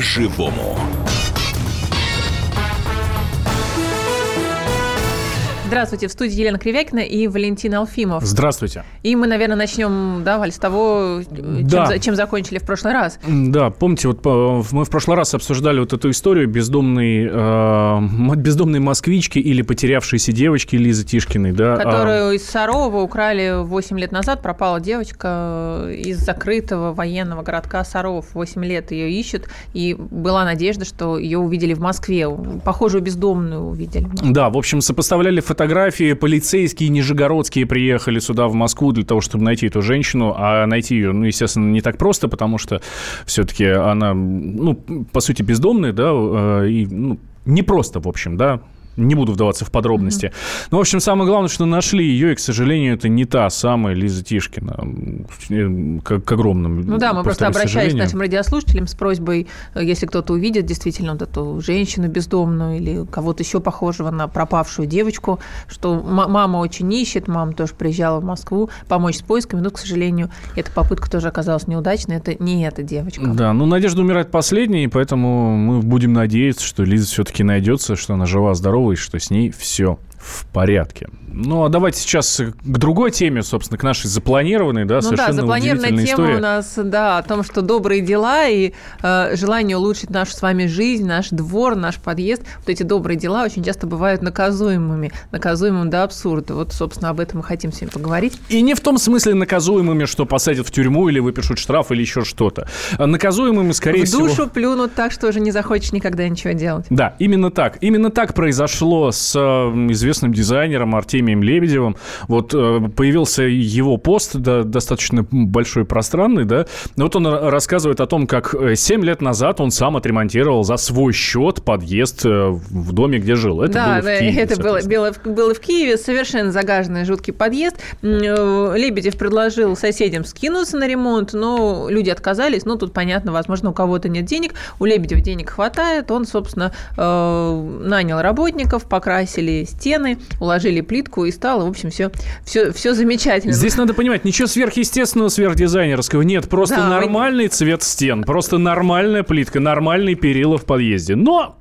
по-живому. Здравствуйте, в студии Елена Кривякина и Валентин Алфимов. Здравствуйте. И мы, наверное, начнем, да, Валь, с того, Да. чем, чем закончили в прошлый раз. Да, помните, вот э, мы в прошлый раз обсуждали вот эту историю бездомной, э, бездомной москвички или потерявшейся девочки Лизы Тишкиной, да? а, Которую из Сарова украли 8 лет назад. Пропала девочка из закрытого военного городка Саров. 8 лет ее ищут. И была надежда, что ее увидели в Москве. Похожую бездомную увидели. Да, в общем, сопоставляли фотографии, полицейские нижегородские приехали сюда, в Москву, для того, чтобы найти эту женщину, а найти ее, ну, естественно, не так просто, потому что все-таки она, ну, по сути, бездомная, да, э, и, ну, не в общем, да, не буду вдаваться в подробности. Но, в общем, самое главное, что нашли ее, и, к сожалению, это не та самая Лиза Тишкина. Э, К, к огромному. Ну да, мы просто обращались к нашим радиослушателям с просьбой, э, если кто-то увидит действительно вот эту женщину бездомную или кого-то еще похожего на пропавшую девочку, что мама очень ищет, мама тоже приезжала в Москву помочь с поисками, но, к сожалению, эта попытка тоже оказалась неудачной, это не эта девочка. Да, ну надежда умирает последней, поэтому мы будем надеяться, что Лиза все-таки найдется, что она жива, здорова и что с ней все в порядке. Ну, а давайте сейчас к другой теме, собственно, к нашей запланированной, да, Ну да, совершенно запланированная удивительной тема истории. у нас, да, о том, что добрые дела и э, желание улучшить нашу с вами жизнь, наш двор, наш подъезд, вот эти добрые дела очень часто бывают наказуемыми, наказуемыми до абсурда. Вот, собственно, об этом мы хотим сегодня поговорить. И не в том смысле наказуемыми, что посадят в тюрьму или выпишут штраф или еще что-то. А наказуемыми, скорее в всего... душу плюнут так, что уже не захочешь никогда ничего делать. Да, именно так. Именно так произошло с э, известным дизайнером Артемием Лебедевым. Вот э, появился его пост, да, достаточно большой, пространный, да. Вот он ра- рассказывает о том, как 7 лет назад он сам отремонтировал за свой счет подъезд э, в доме, где жил. Это да, было в Киеве, это было, было, в- было в Киеве, совершенно загаженный жуткий подъезд. Э, Лебедев предложил соседям скинуться на ремонт, но люди отказались. Ну, тут понятно, возможно, у кого-то нет денег, у Лебедева денег хватает. Он, собственно, э, нанял работников, покрасили стены, уложили плитку и стало, в общем, все, все, все замечательно. Здесь надо понимать, ничего сверхъестественного, сверхдизайнерского нет. Просто Да, нормальный цвет стен, просто нормальная плитка, нормальные перила в подъезде. Но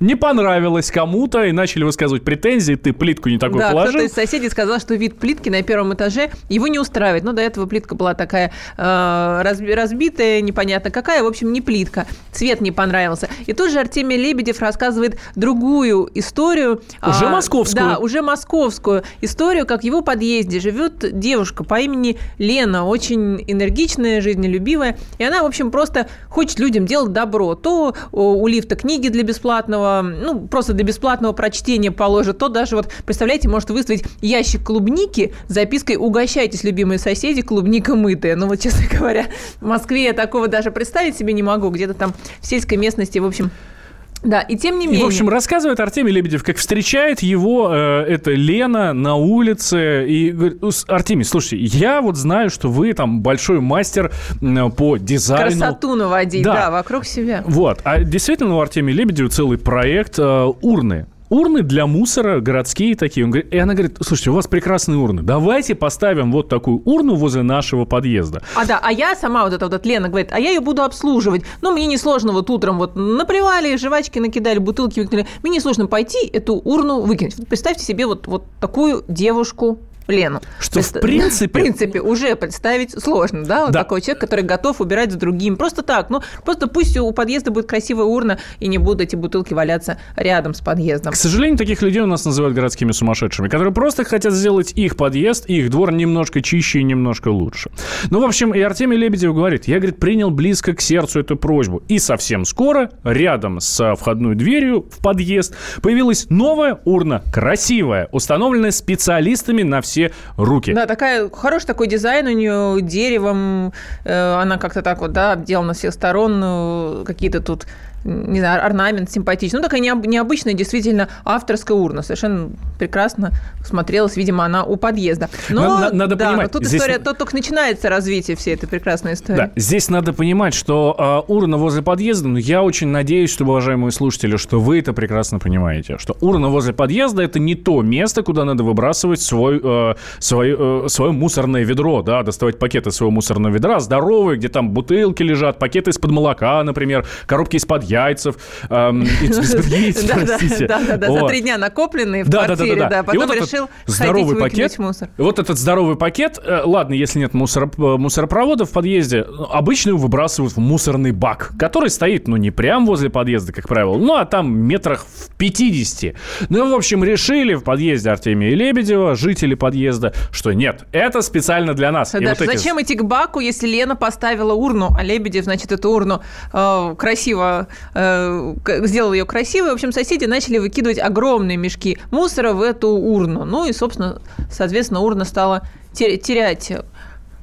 не понравилось кому-то и начали высказывать претензии, ты плитку не такой да, положил. кто-то из соседей сказал, что вид плитки на первом этаже его не устраивает. Но до этого плитка была такая э, разби- разбитая, непонятно какая, в общем, не плитка. Цвет не понравился. И тут же Артемий Лебедев рассказывает другую историю. Уже а, московскую. Да, уже московскую историю, как в его подъезде живет девушка по имени Лена, очень энергичная, жизнелюбивая. И она, в общем, просто хочет людям делать добро. То у лифта книги для бесплатного, ну, просто для бесплатного прочтения положит, то даже, вот, представляете, может выставить ящик клубники с запиской «Угощайтесь, любимые соседи, клубника мытая». Ну, вот, честно говоря, в Москве я такого даже представить себе не могу. Где-то там в сельской местности, в общем... Да, и тем не И, менее... в общем, рассказывает Артемий Лебедев, как встречает его э, эта Лена на улице. И говорит, «Ну, с- Артемий, слушайте, я вот знаю, что вы там большой мастер м, по дизайну. красоту наводить, Да. да, вокруг себя. Вот. А действительно у Артемия Лебедева целый проект э, урны. Урны для мусора, городские такие. Он говорит, и она говорит, слушайте, у вас прекрасные урны. Давайте поставим вот такую урну возле нашего подъезда. А да, а я сама вот эта вот Лена говорит, а я ее буду обслуживать. Ну, мне несложно вот утром вот наплевали, жвачки накидали, бутылки выкинули. Мне несложно пойти эту урну выкинуть. Представьте себе вот, вот такую девушку, Лену. Что, в Представ- принципе- В принципе, уже представить сложно, да? Вот Да. такой человек, который готов убирать за другим. Просто так, ну, просто пусть у подъезда будет красивая урна, и не будут эти бутылки валяться рядом с подъездом. К сожалению, таких людей у нас называют городскими сумасшедшими, которые просто хотят сделать их подъезд, их двор немножко чище и немножко лучше. Ну, в общем, и Артемий Лебедев говорит, я, говорит, принял близко к сердцу эту просьбу. И совсем скоро, рядом с входной дверью в подъезд, появилась новая урна, красивая, установленная специалистами на все руки. Да, такая хороший такой дизайн у нее деревом, э, она как-то так вот, да, обделана всех сторон, э, какие-то тут не знаю, орнамент симпатичный. Ну, такая необычная, действительно, авторская урна. Совершенно прекрасно смотрелась, видимо, она у подъезда. Но, надо, надо да, понимать, но тут здесь... история, тут только начинается развитие всей этой прекрасной истории. Да, здесь надо понимать, что э, урна возле подъезда, ну, я очень надеюсь, что, уважаемые слушатели, что вы это прекрасно понимаете, что урна возле подъезда – это не то место, куда надо выбрасывать свой, э, свой, э, свое мусорное ведро, да, доставать пакеты своего мусорного ведра, здоровые, где там бутылки лежат, пакеты из-под молока, например, коробки из-под яйцев, яиц, простите. Да-да-да, за три дня накопленные в квартире, да, потом решил здоровый пакет. Вот этот здоровый пакет, э, ладно, если нет мусоропровода в подъезде, обычно его выбрасывают в мусорный бак, который стоит, ну, не прямо возле подъезда, как правило, ну, а там метрах в 50. Ну, в общем, решили в подъезде Артемия Лебедева, жители подъезда, что нет, это специально для нас. Да, вот зачем эти... идти к баку, если Лена поставила урну, а Лебедев, значит, эту урну э, красиво э, сделал ее красивой. В общем, соседи начали выкидывать огромные мешки мусора в эту урну. Ну и, собственно, соответственно, урна стала терять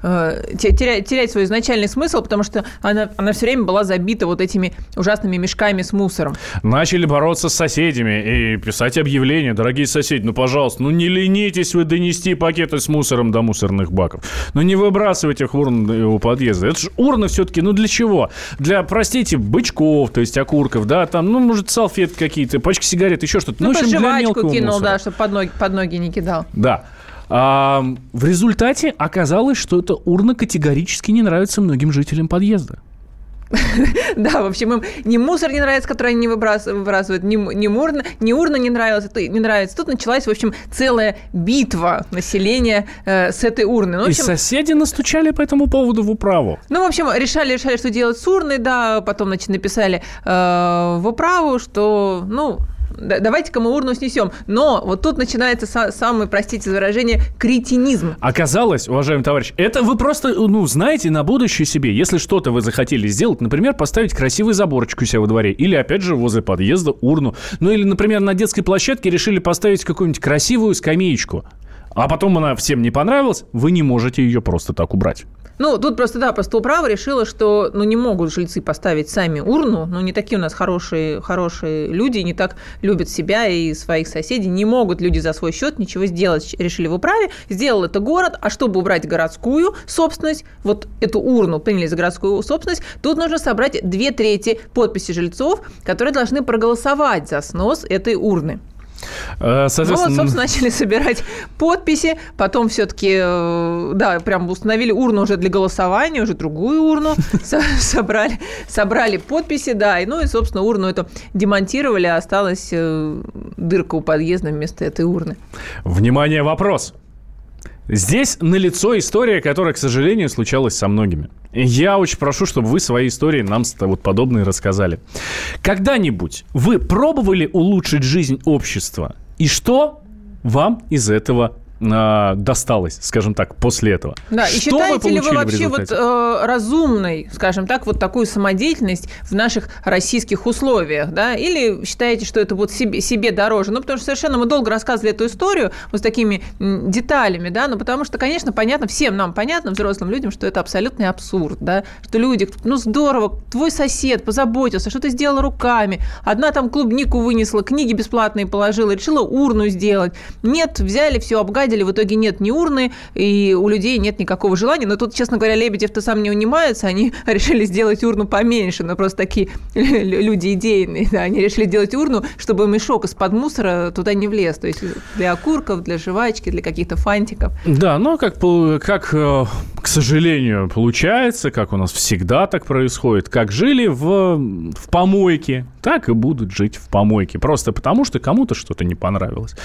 Э, терять, терять свой изначальный смысл, потому что она, она все время была забита вот этими ужасными мешками с мусором. Начали бороться с соседями и писать объявления. Дорогие соседи, ну, пожалуйста, ну не ленитесь вы донести пакеты с мусором до мусорных баков. Ну не выбрасывайте их в урны у подъезда. Это же урны все-таки, ну для чего? Для, простите, бычков, то есть окурков, да, там, ну, может, салфетки какие-то, пачки сигарет, еще что-то. Ну, ну в общем, для мелкого кинул, мусора. да, чтобы под ноги, под ноги не кидал. Да. А, в результате оказалось, что эта урна категорически не нравится многим жителям подъезда. Да, в общем, им ни мусор не нравится, который они не выбрасывают, ни, урна, ни урна не нравится, не нравится. Тут началась, в общем, целая битва населения э, с этой урной. Ну, И соседи настучали по этому поводу в управу. Ну, в общем, решали, решали, что делать с урной, да, потом, значит, написали э, в управу, что, ну, давайте-ка мы урну снесем. Но вот тут начинается самый, простите за выражение, кретинизм. Оказалось, уважаемый товарищ, это вы просто, ну, знаете на будущее себе, если что-то вы захотели сделать, например, поставить красивый заборчик у себя во дворе, или, опять же, возле подъезда урну, ну, или, например, на детской площадке решили поставить какую-нибудь красивую скамеечку, а потом она всем не понравилась, вы не можете ее просто так убрать. Ну, тут просто, да, просто управа решила, что, ну, не могут жильцы поставить сами урну, ну, не такие у нас хорошие, хорошие люди, не так любят себя и своих соседей, не могут люди за свой счет ничего сделать, решили в управе, сделал это город, а чтобы убрать городскую собственность, вот эту урну приняли за городскую собственность, тут нужно собрать две трети подписи жильцов, которые должны проголосовать за снос этой урны. Э, соответственно... Ну, вот, собственно, начали собирать подписи, потом все-таки, э, да, прям установили урну уже для голосования, уже другую урну, собрали, собрали подписи, да, и, ну и, собственно, урну эту демонтировали, а осталась э, дырка у подъезда вместо этой урны. Внимание, вопрос. Здесь налицо история, которая, к сожалению, случалась со многими. Я очень прошу, чтобы вы свои истории нам вот подобные рассказали. Когда-нибудь вы пробовали улучшить жизнь общества? И что вам из этого э, досталось, скажем так, после этого. Да, и считаете ли вы вообще вот э, разумной, скажем так, вот такую самодеятельность в наших российских условиях, да? Или считаете, что это вот себе, себе дороже? Ну, потому что совершенно мы долго рассказывали эту историю вот с такими деталями, да, ну, потому что, конечно, понятно, всем нам понятно, взрослым людям, что это абсолютный абсурд, да, что люди, ну, здорово, твой сосед позаботился, что ты сделал руками, одна там клубнику вынесла, книги бесплатные положила, решила урну сделать. Нет, взяли все, обгадили наладили, в итоге нет ни урны, и у людей нет никакого желания. Но тут, честно говоря, Лебедев-то сам не унимается, они решили сделать урну поменьше, но просто такие люди идейные, да, они решили делать урну, чтобы мешок из-под мусора туда не влез, то есть для окурков, для жвачки, для каких-то фантиков. Да, но как, как э, к сожалению, получается, как у нас всегда так происходит, как жили в, в помойке, так и будут жить в помойке. Просто потому, что кому-то что-то не понравилось.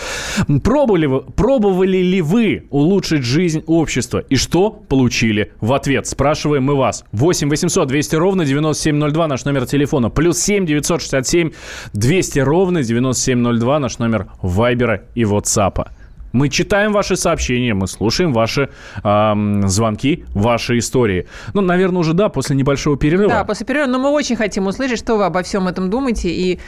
Пробовали, пробовали ли вы улучшить жизнь общества? И что получили в ответ? Спрашиваем мы вас. 8 800 200 ровно 9702 наш номер телефона. Плюс 7 967 200 ровно 9702 наш номер Вайбера и Ватсапа. Мы читаем ваши сообщения, мы слушаем ваши э, звонки, ваши истории. Ну, наверное, уже да, после небольшого перерыва. Да, после перерыва. Но мы очень хотим услышать, что вы обо всем этом думаете и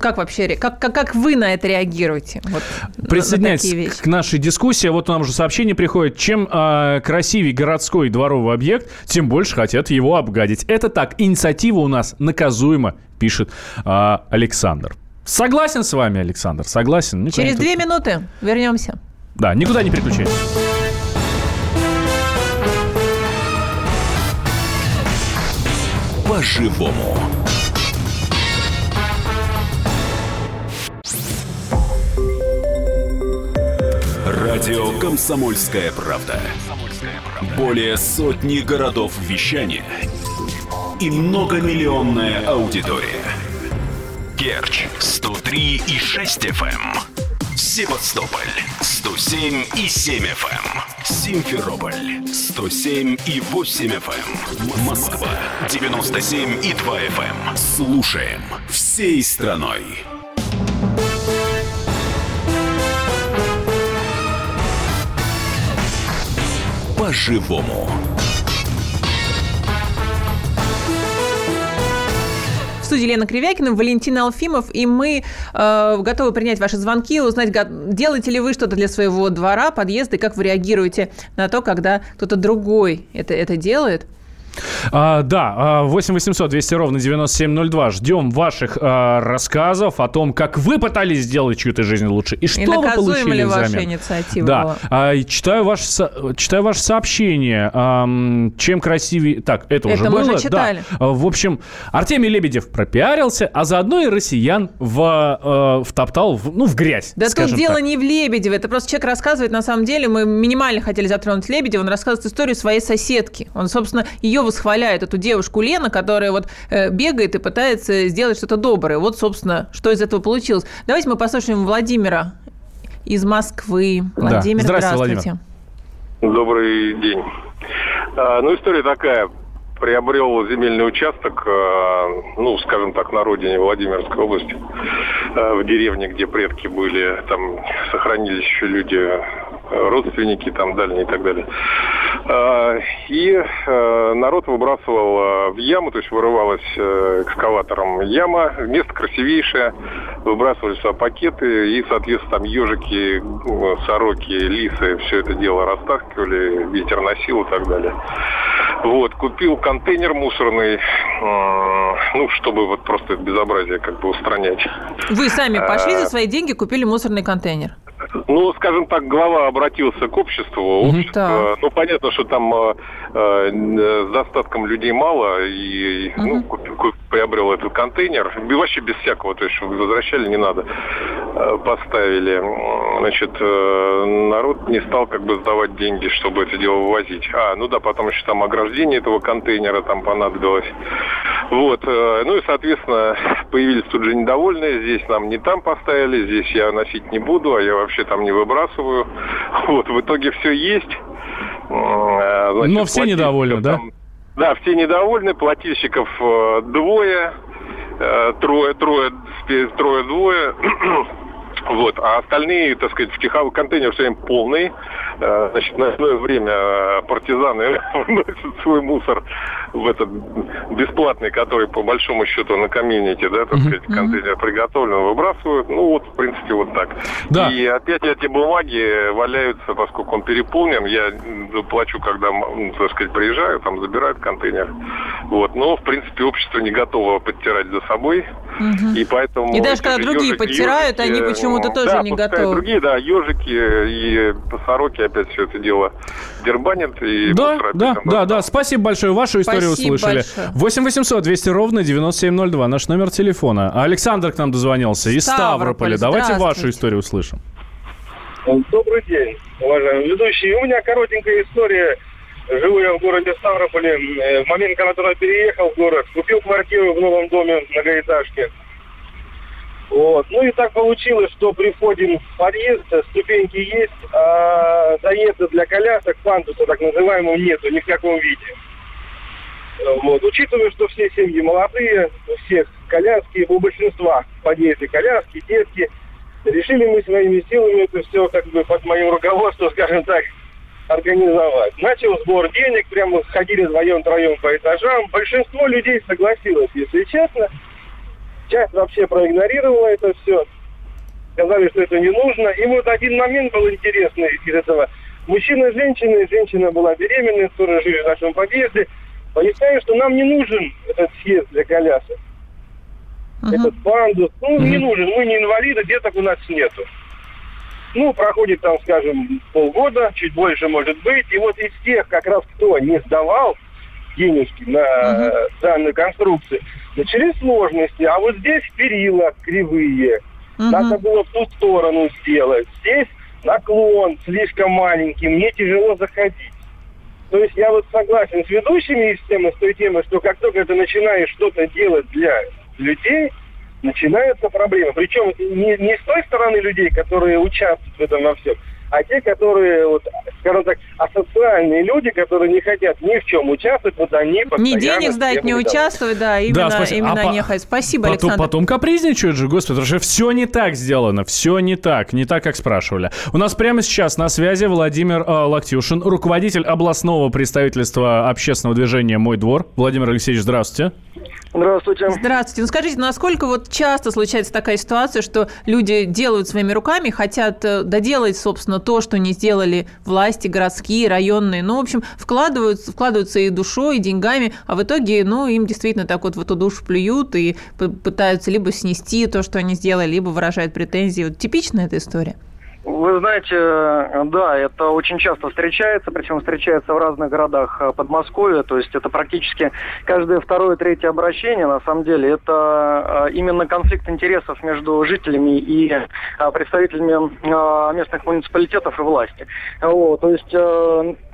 как вообще, как, как, как вы на это реагируете. Вот, Присоединяйтесь к нашей дискуссии. Вот нам уже сообщение приходит. Чем э, красивее городской дворовый объект, тем больше хотят его обгадить. Это так, инициатива у нас наказуема, пишет э, Александр. Согласен с вами, Александр, согласен. Никуда Через две минуты вернемся. Да, никуда не переключайтесь. По-живому. Радио «Комсомольская правда». Более сотни городов вещания и многомиллионная аудитория. Керчь 103 и 6 FM. Севастополь 107 и 7 FM. Эм. Симферополь 107 и 8 FM. Эм. Москва 97 и 2 FM. Эм. Слушаем всей страной. По-живому. Студии Лена Кривякина, Валентина Алфимов, и мы э, готовы принять ваши звонки, узнать, делаете ли вы что-то для своего двора, подъезда, и как вы реагируете на то, когда кто-то другой это, это делает. А, да, 8 800 200 ровно 9702. Ждем ваших а, рассказов о том, как вы пытались сделать чью-то жизнь лучше и что и вы получили ли ваша взамен. инициатива Да, а, читаю, ваше, читаю ваше сообщение. А, чем красивее... Так, это, это уже мы было. Уже читали. Да. В общем, Артемий Лебедев пропиарился, а заодно и россиян в, втоптал в, ну, в грязь. Да тут дело так. не в Лебедеве. Это просто человек рассказывает, на самом деле, мы минимально хотели затронуть Лебедева, он рассказывает историю своей соседки. Он, собственно, ее ее восхваляет, эту девушку Лена, которая вот э, бегает и пытается сделать что-то доброе. Вот, собственно, что из этого получилось. Давайте мы послушаем Владимира из Москвы. Владимир, да. здравствуйте. здравствуйте. Владимир. Добрый день. А, ну, история такая приобрел земельный участок, а, ну, скажем так, на родине Владимирской области, а, в деревне, где предки были, там сохранились еще люди родственники там дальние и так далее. А, и э, народ выбрасывал э, в яму, то есть вырывалась э, экскаватором яма, место красивейшее, выбрасывали сюда пакеты, и, соответственно, там ежики, сороки, лисы, все это дело растаскивали, ветер носил и так далее. Вот, купил контейнер мусорный, ну, чтобы вот просто это безобразие как бы устранять. Вы сами пошли за свои деньги, купили мусорный контейнер? Ну, скажем так, глава обратился к обществу. Общество, да. ну, понятно, что там э, э, с достатком людей мало, и угу. ну, купил, приобрел этот контейнер. Вообще без всякого, то есть, возвращали, не надо. Э, поставили. Значит, э, народ не стал как бы сдавать деньги, чтобы это дело вывозить. А, ну да, потом еще там ограждение этого контейнера там понадобилось. Вот. Э, ну и, соответственно, появились тут же недовольные. Здесь нам не там поставили, здесь я носить не буду, а я вообще там не выбрасываю. Вот. В итоге все есть. Э, значит, Но все недовольны, да? Да, все недовольны. Плательщиков э, двое. Трое, трое, трое, двое. Вот. А остальные, так сказать, в Тихавый контейнер все время полный. Э, значит, на одно время партизаны вносят свой мусор в этот бесплатный, который по большому счету на комьюнити, да, так сказать, uh-huh. контейнер приготовлен, выбрасывают. Ну вот, в принципе, вот так. Да. И опять эти бумаги валяются, поскольку он переполнен. Я плачу, когда, ну, так сказать, приезжаю, там забирают контейнер. Вот. Но, в принципе, общество не готово подтирать за собой. Uh-huh. И поэтому... И даже когда другие ежики, подтирают, ежики, они почему-то тоже да, не готовы. другие, да, ежики и сороки опять все это дело дербанят. И да, да, да, да, спасибо большое, вашу историю спасибо услышали. Большое. 8 800 200 ровно 9702, наш номер телефона. Александр к нам дозвонился из Ставрополя. Давайте вашу историю услышим. Добрый день, уважаемые ведущие. У меня коротенькая история. Живу я в городе Ставрополе. Э, в момент, когда я переехал в город, купил квартиру в новом доме многоэтажке. Вот. Ну и так получилось, что приходим в подъезд, ступеньки есть, а заезда для колясок, пандуса так называемого, нету ни в каком виде. Вот. Учитывая, что все семьи молодые, у всех коляски, у большинства в подъезде коляски, детки, Решили мы своими силами это все как бы под моим руководством, скажем так, организовать. Начал сбор денег, прямо ходили вдвоем-троем по этажам. Большинство людей согласилось, если честно. Часть вообще проигнорировала это все. Сказали, что это не нужно. И вот один момент был интересный из этого. Мужчина и женщина, женщина была беременная, которые жили в нашем подъезде. Поясняю, что нам не нужен этот съезд для колясок. Uh-huh. Этот пандус. Ну, uh-huh. не нужен. Мы не инвалиды, деток у нас нету. Ну, проходит там, скажем, полгода, чуть больше может быть. И вот из тех, как раз кто не сдавал денежки на uh-huh. данную конструкцию, начались сложности. А вот здесь перила кривые. Uh-huh. Надо было в ту сторону сделать. Здесь наклон слишком маленький, мне тяжело заходить. То есть я вот согласен с ведущими из темы, с той темой, что как только ты начинаешь что-то делать для людей, начинаются проблемы. Причем не, не с той стороны людей, которые участвуют в этом во всем, а те, которые, вот, скажем так, асоциальные люди, которые не хотят ни в чем участвовать, вот они постоянно... Не денег сдать, не участвовать, да, именно, да, спасибо. именно а не Спасибо, потом, Александр. Потом капризничают же, господи, потому что все не так сделано, все не так, не так, как спрашивали. У нас прямо сейчас на связи Владимир э, Локтюшин, руководитель областного представительства общественного движения «Мой двор». Владимир Алексеевич, здравствуйте. Здравствуйте. Здравствуйте. Ну скажите, насколько вот часто случается такая ситуация, что люди делают своими руками, хотят э, доделать, собственно, то, что не сделали власти городские, районные. Ну, в общем, вкладываются, вкладываются и душой, и деньгами, а в итоге, ну, им действительно так вот в эту душу плюют и пытаются либо снести то, что они сделали, либо выражают претензии. Вот типичная эта история? Вы знаете, да, это очень часто встречается, причем встречается в разных городах э, Подмосковья, то есть это практически каждое второе, третье обращение, на самом деле, это э, именно конфликт интересов между жителями и э, представителями местных муниципалитетов и власти. Вот, то есть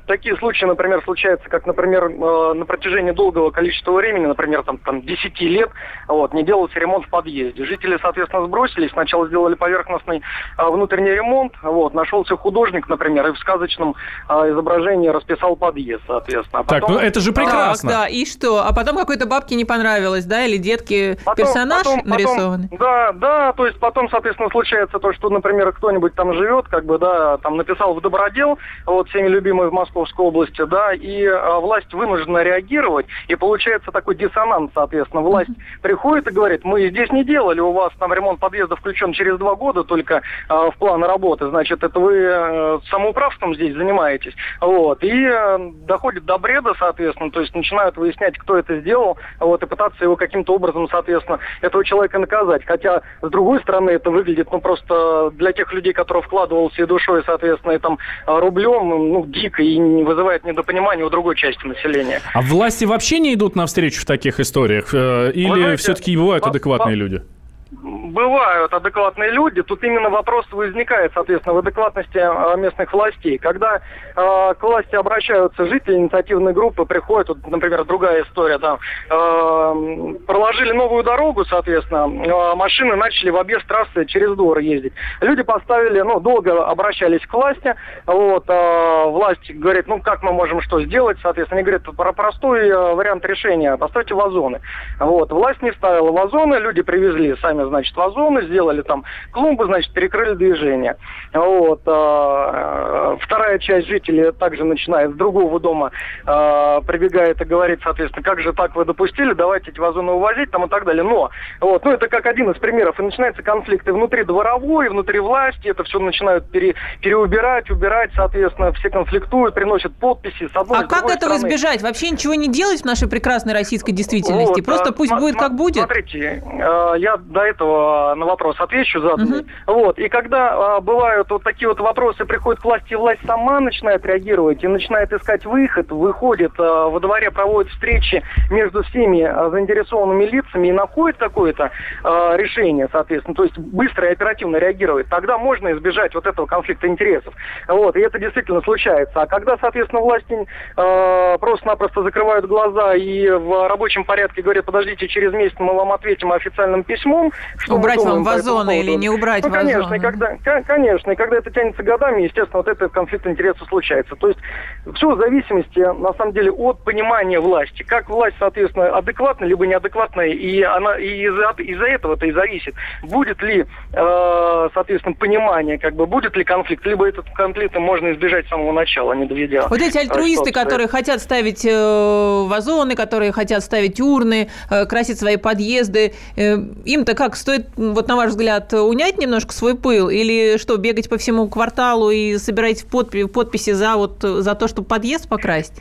такие случаи, например, случаются, как, например, э, на протяжении долгого количества времени, например, там, там 10 лет, вот, не делался ремонт в подъезде. Жители, соответственно, сбросились, сначала сделали поверхностный э, внутренний ремонт, вот, нашелся художник, например, и в сказочном э, изображении расписал подъезд, соответственно. А потом... Так, ну это же прекрасно. Так, да, и что? А потом какой-то бабке не понравилось, да, или детки потом, персонаж потом, нарисованный? Потом, да, да, то есть потом, соответственно, случается то, что, например, кто-нибудь там живет, как бы, да, там написал в добродел, вот, всеми любимый в Москве, Московской области, да, и э, власть вынуждена реагировать, и получается такой диссонанс, соответственно. Власть приходит и говорит, мы здесь не делали, у вас там ремонт подъезда включен через два года только э, в план работы, значит, это вы э, самоуправством здесь занимаетесь, вот, и э, доходит до бреда, соответственно, то есть начинают выяснять, кто это сделал, вот, и пытаться его каким-то образом, соответственно, этого человека наказать, хотя, с другой стороны, это выглядит, ну, просто для тех людей, которые вкладывался и душой, соответственно, и там рублем, ну, дико и не вызывает недопонимание у другой части населения. А власти вообще не идут навстречу в таких историях? Э, или все-таки бывают адекватные люди? Бывают адекватные люди. Тут именно вопрос возникает, соответственно, в адекватности а, местных властей. Когда э, к власти обращаются жители инициативной группы, приходят, вот, например, другая история, да, э, проложили новую дорогу, соответственно, э, машины начали в объезд трассы через двор ездить. Люди поставили, ну, долго обращались к власти, вот, э, власть говорит, ну, как мы можем что сделать, соответственно, они говорят, про простой э, вариант решения, поставьте вазоны. Вот, власть не ставила вазоны, люди привезли сами, значит, вазоны, сделали там клумбы, значит, перекрыли движение. Вот. А, вторая часть жителей также начинает с другого дома а, прибегает и говорит, соответственно, как же так вы допустили, давайте эти вазоны увозить там и так далее. Но, вот, ну, это как один из примеров. И начинаются конфликты внутри дворовой, внутри власти, это все начинают пере, переубирать, убирать, соответственно, все конфликтуют, приносят подписи с одной А как этого стороны. избежать? Вообще ничего не делать в нашей прекрасной российской действительности? Вот, Просто а, пусть будет как будет? Смотрите, я до этого на вопрос отвечу заданный. Угу. Вот. И когда а, бывают вот такие вот вопросы, приходят к власти, власть сама начинает реагировать и начинает искать выход, выходит а, во дворе, проводит встречи между всеми а, заинтересованными лицами и находит какое-то а, решение, соответственно, то есть быстро и оперативно реагирует, тогда можно избежать вот этого конфликта интересов. Вот. И это действительно случается. А когда, соответственно, власти а, просто-напросто закрывают глаза и в рабочем порядке говорят, подождите, через месяц мы вам ответим официальным письмом, Что убрать вам вазоны или не убрать ну, вазоны? Конечно, и когда, конечно, и когда это тянется годами, естественно, вот этот конфликт интересов случается. То есть все в зависимости, на самом деле, от понимания власти. Как власть, соответственно, адекватна, либо неадекватная, и она и из-за из этого-то и зависит. Будет ли, э, соответственно, понимание, как бы, будет ли конфликт, либо этот конфликт можно избежать с самого начала, не доведя. Вот эти альтруисты, которые хотят ставить э, вазоны, которые хотят ставить урны, э, красить свои подъезды, э, им-то как, стоит, вот на ваш взгляд, унять немножко свой пыл? Или что, бегать по всему кварталу и собирать подписи за, вот, за то, чтобы подъезд покрасить?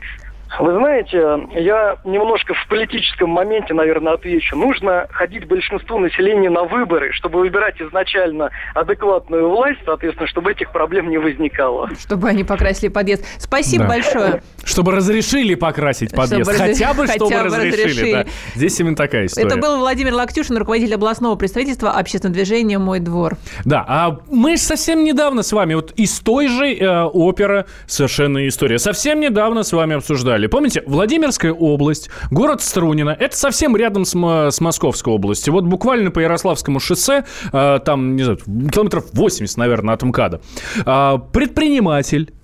Вы знаете, я немножко в политическом моменте, наверное, отвечу. Нужно ходить большинству населения на выборы, чтобы выбирать изначально адекватную власть, соответственно, чтобы этих проблем не возникало. Чтобы они покрасили подъезд. Спасибо да. большое. Чтобы разрешили покрасить подъезд. Чтобы хотя бы, чтобы хотя разрешили. разрешили. Да. Здесь именно такая история. Это был Владимир Локтюшин, руководитель областного представительства общественного движения «Мой двор». Да, а мы совсем недавно с вами, вот из той же э, оперы «Совершенная история», совсем недавно с вами обсуждали делали. Помните, Владимирская область, город Струнино, это совсем рядом с, с Московской областью. Вот буквально по Ярославскому шоссе, э, там, не знаю, километров 80, наверное, от МКАДа, э, предприниматель а,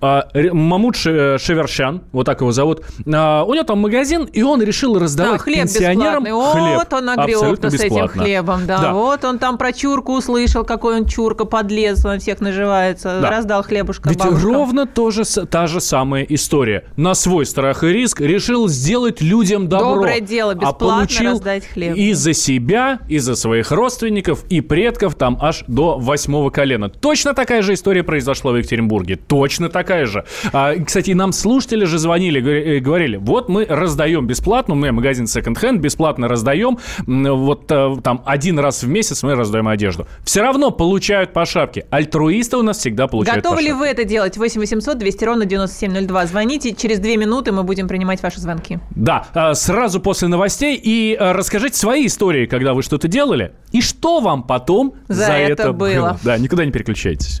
Мамут э, Шевершан, вот так его зовут, а, у него там магазин, и он решил раздавать да, хлеб пенсионерам бесплатный. хлеб. Вот он нагрел-то с этим хлебом, да. да. Вот он там про чурку услышал, какой он чурка, подлез, он всех наживается, да. раздал хлебушка Ведь бабушкам. ровно тоже, та же самая история. На свой страх и риск решил сделать людям добро. Доброе дело, а бесплатно а получил раздать хлеб. и за себя, и за своих родственников, и предков там аж до восьмого колена. Точно такая же история произошла в Екатеринбурге. Точно так такая же. А, кстати, нам слушатели же звонили, э, говорили, вот мы раздаем бесплатно, мы магазин Second Hand, бесплатно раздаем, вот э, там один раз в месяц мы раздаем одежду. Все равно получают по шапке. Альтруисты у нас всегда получают Готовы ли вы это делать? 8 800 200 ровно 9702. Звоните, через две минуты мы будем принимать ваши звонки. Да, а, сразу после новостей и а, расскажите свои истории, когда вы что-то делали, и что вам потом за, за это, это было. было. Да, никуда не переключайтесь.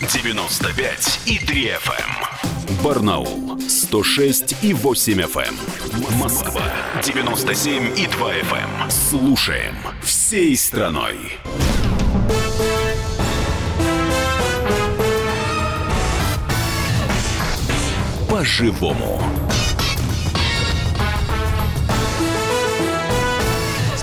95 и 3 FM. Барнаул 106 и 8 FM. Эм. Москва 97 и 2 FM. Эм. Слушаем всей страной. По-живому.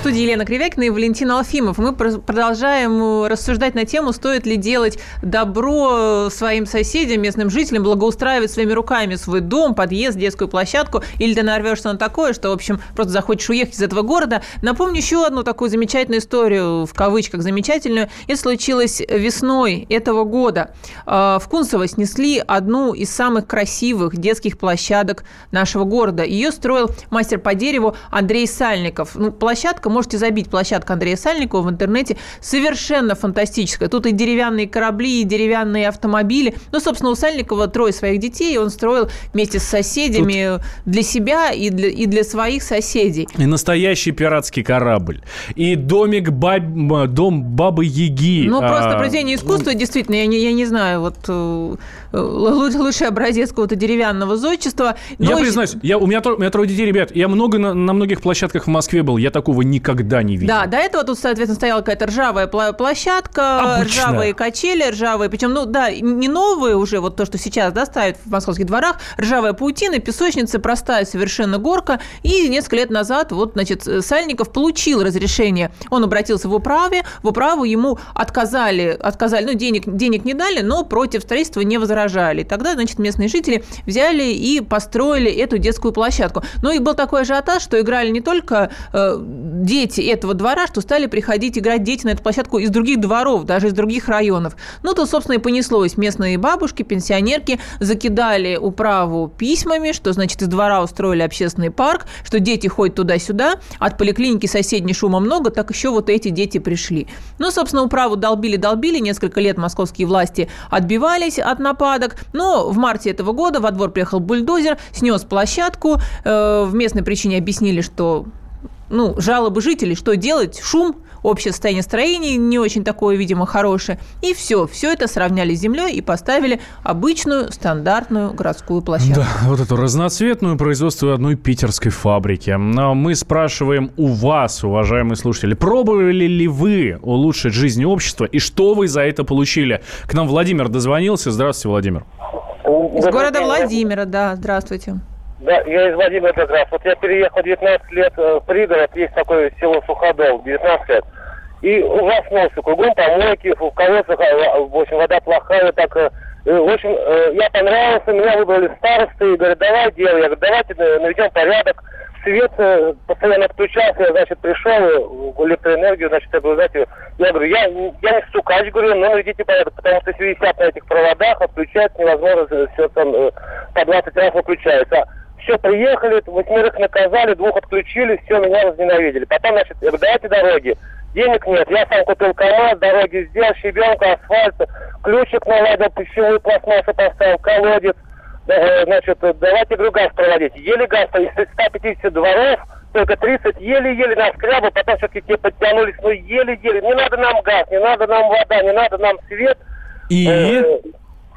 Студии Елена Кривякина и Валентин Алфимов. Мы продолжаем э, рассуждать на тему, стоит ли делать добро своим соседям, местным жителям, благоустраивать своими руками свой дом, подъезд, детскую площадку, или ты нарвешься на такое, что, в общем, просто захочешь уехать из этого города. Напомню еще одну такую замечательную историю, в кавычках замечательную. Это случилось весной этого года. А, в Кунцево снесли одну из самых красивых детских площадок нашего города. Ее строил мастер по дереву Андрей Сальников. Ну, площадка можете забить площадку Андрея Сальникова в интернете. Совершенно фантастическая. Тут и деревянные корабли, и деревянные автомобили. Ну, собственно, у Сальникова трое своих детей, он строил вместе с соседями Тут... для себя и для, и для своих соседей. И настоящий пиратский корабль. И домик баб... дом Бабы Яги. Ну, просто а... произведение искусства, действительно, я не, я не знаю, вот э, лучший образец какого-то деревянного зодчества. Но... Я признаюсь, я, у, меня, у меня трое детей, ребят, я много на, на многих площадках в Москве был, я такого никогда не видел. Да, до этого тут, соответственно, стояла какая-то ржавая площадка, Обычно. ржавые качели, ржавые, причем, ну да, не новые уже, вот то, что сейчас, да, ставят в московских дворах, ржавая паутина, песочница, простая совершенно горка, и несколько лет назад вот, значит, Сальников получил разрешение, он обратился в управе, в управу ему отказали, отказали, ну, денег, денег не дали, но против строительства не возражали возражали. Тогда, значит, местные жители взяли и построили эту детскую площадку. Ну и был такой ажиотаж, что играли не только э, дети этого двора, что стали приходить играть дети на эту площадку из других дворов, даже из других районов. Ну, то, собственно, и понеслось. Местные бабушки, пенсионерки закидали управу письмами, что, значит, из двора устроили общественный парк, что дети ходят туда-сюда, от поликлиники соседней шума много, так еще вот эти дети пришли. Ну, собственно, управу долбили-долбили, несколько лет московские власти отбивались от нападок, но в марте этого года во двор приехал бульдозер, снес площадку, э, в местной причине объяснили, что ну, жалобы жителей, что делать, шум, общее состояние строений не очень такое, видимо, хорошее. И все, все это сравняли с землей и поставили обычную стандартную городскую площадку. Да, вот эту разноцветную производство одной питерской фабрики. Но мы спрашиваем у вас, уважаемые слушатели, пробовали ли вы улучшить жизнь общества и что вы за это получили? К нам Владимир дозвонился. Здравствуйте, Владимир. Из города Владимира, да, здравствуйте. Да, я из Владимира как. Вот я переехал 19 лет э, в пригород, есть такое село Суходол, 19 лет. И ужаснулся, кругом помойки, в колодцах, а, в общем, вода плохая, так... Э, в общем, э, я понравился, меня выбрали старосты, и говорят, давай делай. Я говорю, давайте наведем порядок. Свет постоянно отключался, я, значит, пришел, электроэнергию, значит, я говорю, знаете, я говорю, я, я не стукач, говорю, но наведите порядок, потому что если висят на этих проводах, отключается невозможно, все там по 20 раз выключается все, приехали, восьмерых наказали, двух отключили, все, меня возненавидели. Потом, значит, дайте дороги. Денег нет, я сам купил КамАЗ, дороги сделал, щебенка, асфальт, ключик наладил, пищевую пластмассу поставил, колодец. Э, значит, давайте, говорю, газ проводить. Еле газ, из 150 дворов, только 30 еле-еле на скрябу, потом все-таки те подтянулись, ну еле-еле. Не надо нам газ, не надо нам вода, не надо нам свет. И? Э,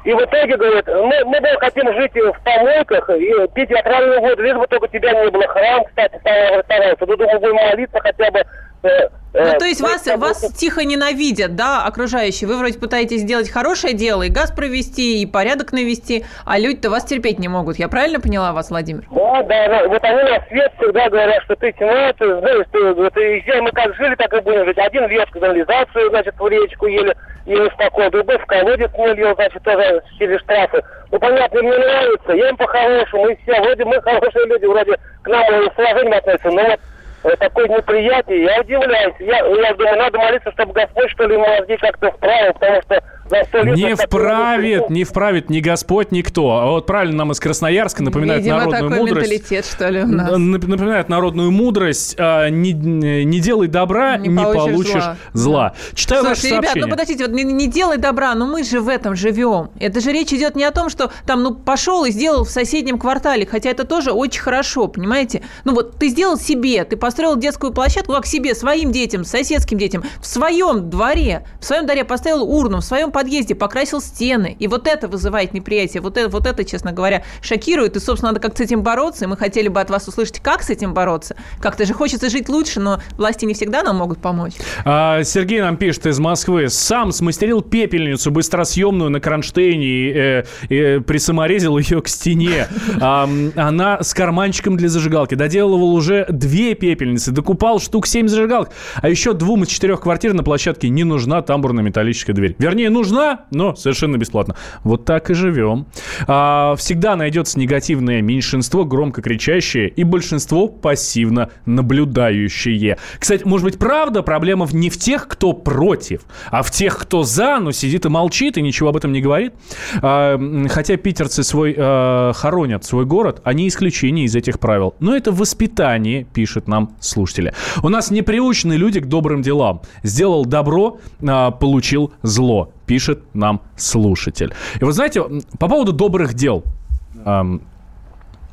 и в итоге, говорит, мы, мы да, хотим жить в помойках и пить отравленную воду, лишь бы только тебя не было. Храм, кстати, старался. Ну, думаю, будем молиться хотя бы ну, то есть вас, вас тихо ненавидят, да, окружающие? Вы вроде пытаетесь сделать хорошее дело, и газ провести, и порядок навести, а люди-то вас терпеть не могут. Я правильно поняла вас, Владимир? Да, да, да. Вот они на свет всегда говорят, что ты тьма, ты знаешь, ты, ты, езжай, мы как жили, так и будем жить. Один лез канализацию, значит, в речку ели, ели спокойно, другой в колодец не лил, значит, тоже через штрафы. Ну, понятно, мне нравится, я им по-хорошему, и все, вроде мы хорошие люди, вроде к нам с уважением относятся, но вот такое неприятие. Я удивляюсь. Я, я думаю, надо молиться, чтобы Господь, что ли, мозги как-то вправил, потому что не вправит, не вправит ни Господь, никто. А вот правильно нам из Красноярска напоминает Видимо, народную такой мудрость. менталитет, что ли, у нас. Напоминает народную мудрость. А, не, не делай добра, не, не получишь, получишь зла. зла. Читаю Слушайте, ваше ребят, ну подождите, вот не, не делай добра, но мы же в этом живем. Это же речь идет не о том, что там, ну, пошел и сделал в соседнем квартале, хотя это тоже очень хорошо, понимаете? Ну вот ты сделал себе, ты построил детскую площадку, как себе, своим детям, соседским детям, в своем дворе, в своем дворе поставил урну, в своем подъезде покрасил стены. И вот это вызывает неприятие. Вот это, вот это, честно говоря, шокирует. И, собственно, надо как с этим бороться. И мы хотели бы от вас услышать, как с этим бороться. Как-то же хочется жить лучше, но власти не всегда нам могут помочь. А, Сергей нам пишет из Москвы. Сам смастерил пепельницу быстросъемную на кронштейне и, э, и присаморезил ее к стене. А, она с карманчиком для зажигалки. Доделывал уже две пепельницы. Докупал штук семь зажигалок. А еще двум из четырех квартир на площадке не нужна тамбурная металлическая дверь. Вернее, нужна нужна, но совершенно бесплатно. Вот так и живем. А, всегда найдется негативное меньшинство, громко кричащее, и большинство пассивно наблюдающее. Кстати, может быть, правда, проблема не в тех, кто против, а в тех, кто за, но сидит и молчит, и ничего об этом не говорит. А, хотя питерцы свой а, хоронят свой город, они исключение из этих правил. Но это воспитание, пишет нам слушатели. У нас не люди к добрым делам. Сделал добро, а, получил зло пишет нам слушатель. И вы знаете, по поводу добрых дел. Эм,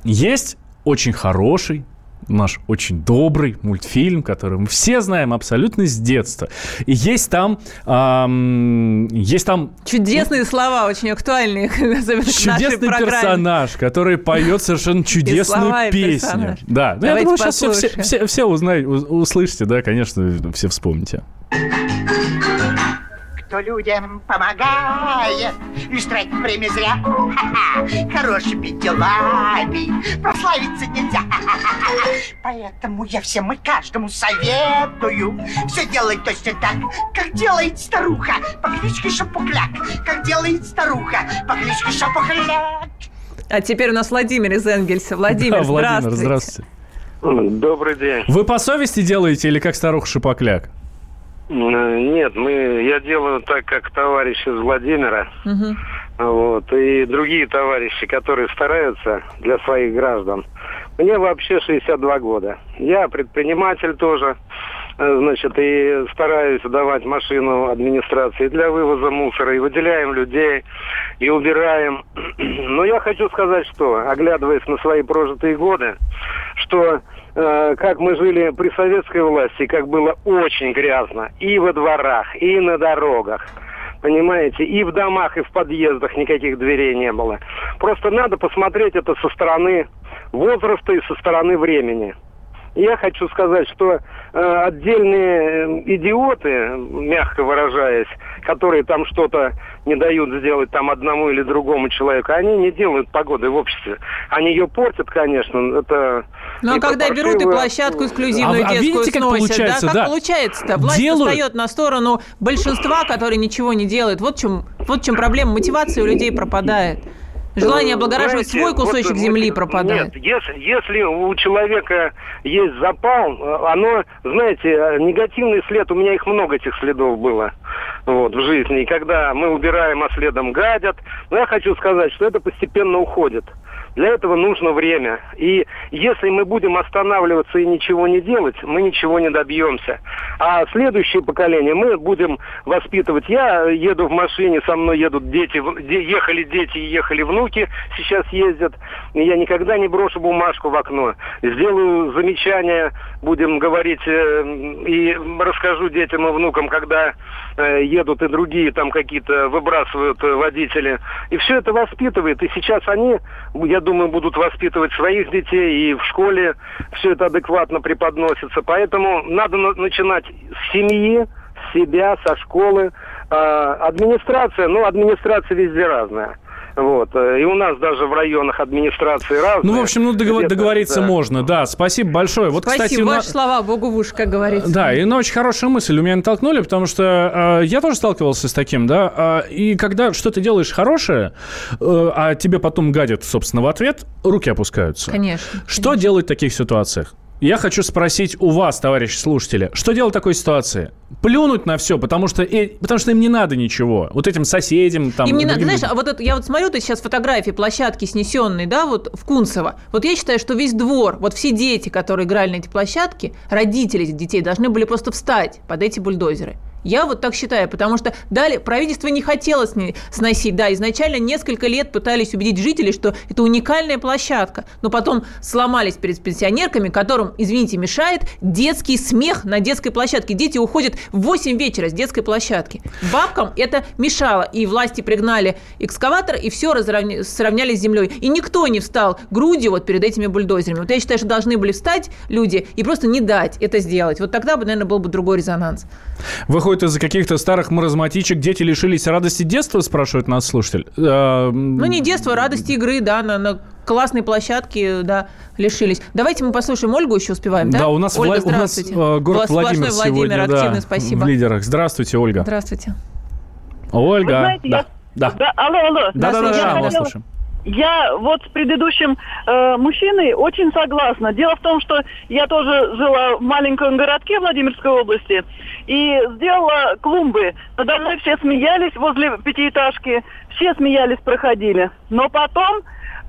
есть очень хороший, наш очень добрый мультфильм, который мы все знаем абсолютно с детства. И есть там... Эм, есть там... Чудесные ну, слова, очень актуальные. Чудесный персонаж, который поет совершенно чудесную песню. Да, ну, я думаю, сейчас все, все, все, все узнаете, услышите, да, конечно, все вспомните кто людям помогает. Лишь тратить время зря. Хорошими делами. Прославиться нельзя. Поэтому я всем и каждому советую. Все делать точно так, как делает старуха. По кличке Шапухляк. Как делает старуха. По кличке Шапухляк. А теперь у нас Владимир из Энгельса. Владимир, да, Владимир, здравствуйте. здравствуйте. Добрый день. Вы по совести делаете или как старуха Шипокляк? Нет, мы, я делаю так, как товарищ из Владимира. Вот, и другие товарищи, которые стараются для своих граждан. Мне вообще 62 года. Я предприниматель тоже, э, значит, и стараюсь давать машину администрации для вывоза мусора, и выделяем людей, и убираем. Но я хочу сказать, что, оглядываясь на свои прожитые годы, что как мы жили при советской власти, как было очень грязно и во дворах, и на дорогах. Понимаете, и в домах, и в подъездах никаких дверей не было. Просто надо посмотреть это со стороны возраста и со стороны времени. Я хочу сказать, что э, отдельные э, идиоты, мягко выражаясь, которые там что-то не дают сделать там одному или другому человеку, они не делают погоды в обществе. Они ее портят, конечно, это... Ну а когда паршиво... берут и площадку эксклюзивную а, детскую а видите, как сносят, получается, да? Как да. получается-то? Власть Делают... встает на сторону большинства, которые ничего не делают. Вот в чем, вот в чем проблема. Мотивация у людей пропадает. Желание облагораживать Знаете, свой кусочек вот, земли пропадает. Нет, если, если у человека есть запал, оно, знаете, негативный след, у меня их много этих следов было вот, в жизни. И когда мы убираем, а следом гадят, но я хочу сказать, что это постепенно уходит. Для этого нужно время. И если мы будем останавливаться и ничего не делать, мы ничего не добьемся. А следующее поколение мы будем воспитывать. Я еду в машине, со мной едут дети, ехали дети и ехали внуки, сейчас ездят. Я никогда не брошу бумажку в окно. Сделаю замечание, будем говорить, э, и расскажу детям и внукам, когда едут и другие там какие-то выбрасывают э, водители. И все это воспитывает. И сейчас они, я думаю, будут воспитывать своих детей, и в школе все это адекватно преподносится. Поэтому надо начинать с семьи, с себя, со школы. А, администрация, ну, администрация везде разная. Вот. И у нас даже в районах администрации разные. Ну, в общем, ну, договор, договориться да. можно, да. Спасибо большое. Вот, Спасибо, кстати, ваши на... слова Богу в уши, как говорится. Да, и на очень хорошая мысль у меня натолкнули, потому что э, я тоже сталкивался с таким, да, э, и когда что-то делаешь хорошее, э, а тебе потом гадят, собственно, в ответ, руки опускаются. Конечно. Что конечно. делать в таких ситуациях? Я хочу спросить у вас, товарищи слушатели, что делать в такой ситуации? Плюнуть на все, потому что, э, потому что им не надо ничего. Вот этим соседям там... Им не надо. Знаешь, а вот это, я вот смотрю, ты сейчас фотографии площадки снесенной, да, вот в Кунцево. Вот я считаю, что весь двор, вот все дети, которые играли на эти площадки, родители этих детей должны были просто встать под эти бульдозеры. Я вот так считаю, потому что далее правительство не хотело сносить. Да, изначально несколько лет пытались убедить жителей, что это уникальная площадка, но потом сломались перед пенсионерками, которым, извините, мешает детский смех на детской площадке. Дети уходят в 8 вечера с детской площадки. Бабкам это мешало, и власти пригнали экскаватор, и все разравня... сравняли с землей. И никто не встал грудью вот перед этими бульдозерами. Вот я считаю, что должны были встать люди и просто не дать это сделать. Вот тогда бы, наверное, был бы другой резонанс. Выходит, из-за каких-то старых маразматичек дети лишились радости детства, спрашивает нас слушатель? Ну, не детства, радости игры, да, на, на классной площадке, да, лишились. Давайте мы послушаем Ольгу, еще успеваем, да? Да, у нас, Ольга, Вла- у нас э, город Владимир Владимир, сегодня, активно, да, спасибо. в лидерах. Здравствуйте, Ольга. Здравствуйте. Ольга. Вы знаете, да. я- Да. Да, алло, алло. Да, да, да, да, хотела- слушаем. Я вот с предыдущим э, мужчиной очень согласна. Дело в том, что я тоже жила в маленьком городке Владимирской области и сделала клумбы. Надо мной все смеялись возле пятиэтажки, все смеялись, проходили. Но потом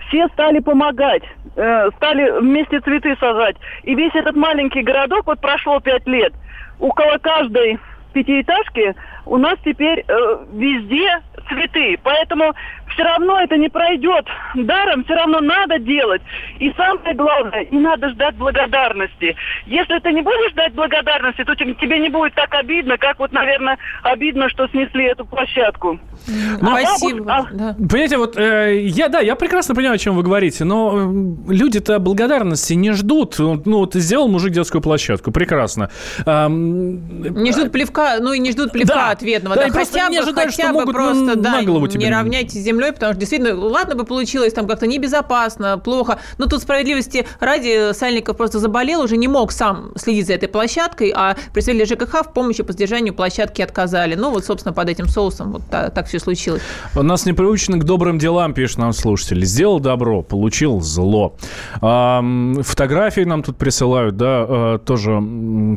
все стали помогать, э, стали вместе цветы сажать. И весь этот маленький городок, вот прошло пять лет, около каждой пятиэтажки у нас теперь э, везде цветы. Поэтому все равно это не пройдет даром, все равно надо делать. И самое главное, не надо ждать благодарности. Если ты не будешь ждать благодарности, то тебе не будет так обидно, как вот, наверное, обидно, что снесли эту площадку. Ну, А Спасибо. бабушка- да. Понимаете, вот э, я, да, я прекрасно понимаю, о чем вы говорите, но э, люди-то благодарности не ждут. Вот, Ну, вот сделал мужик детскую площадку, прекрасно. Ам, Не ждут плевка, ну и не ждут плевка Да. ответного. Да, Да, хотя не бы, ожидают, хотя что бы могут на- просто, на да, голову тебе не на- равняйтесь с землей, потому что действительно, ладно бы получилось там как-то небезопасно, плохо, но тут справедливости ради Сальников просто заболел, уже не мог сам следить за этой площадкой, а представители ЖКХ в помощи по содержанию площадки отказали. Ну вот, собственно, под этим соусом вот та- так все случилось. У нас не приучены к добрым делам, пишет нам слушатель. Сделал добро, получил зло. Фотографии нам тут присылают, да, а, тоже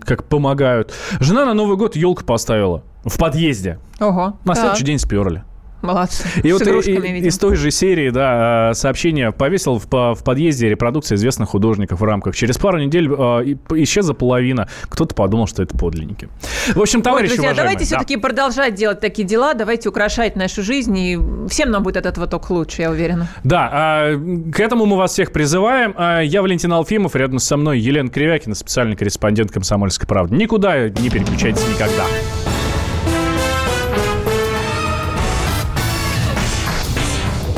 как помогают. Жена на Новый год елку поставила в подъезде. Ого. На так, следующий день сперли. Молодцы. И С вот игрушками, и- из той же серии, да, э, сообщение повесил в, в подъезде репродукция известных художников в рамках. Через пару недель э, исчезла половина. Кто-то подумал, что это подлинники. В общем, Ой, товарищи друзья, уважаемые, давайте да. все-таки продолжать делать такие дела, давайте украшать нашу жизнь, и всем нам будет от этого только лучше, я уверена. Да, а, к этому мы вас всех призываем. А, Я Валентин Алфимов, рядом со мной Елена Кривякина, специальный корреспондент «Комсомольской правды». Никуда не переключайтесь никогда.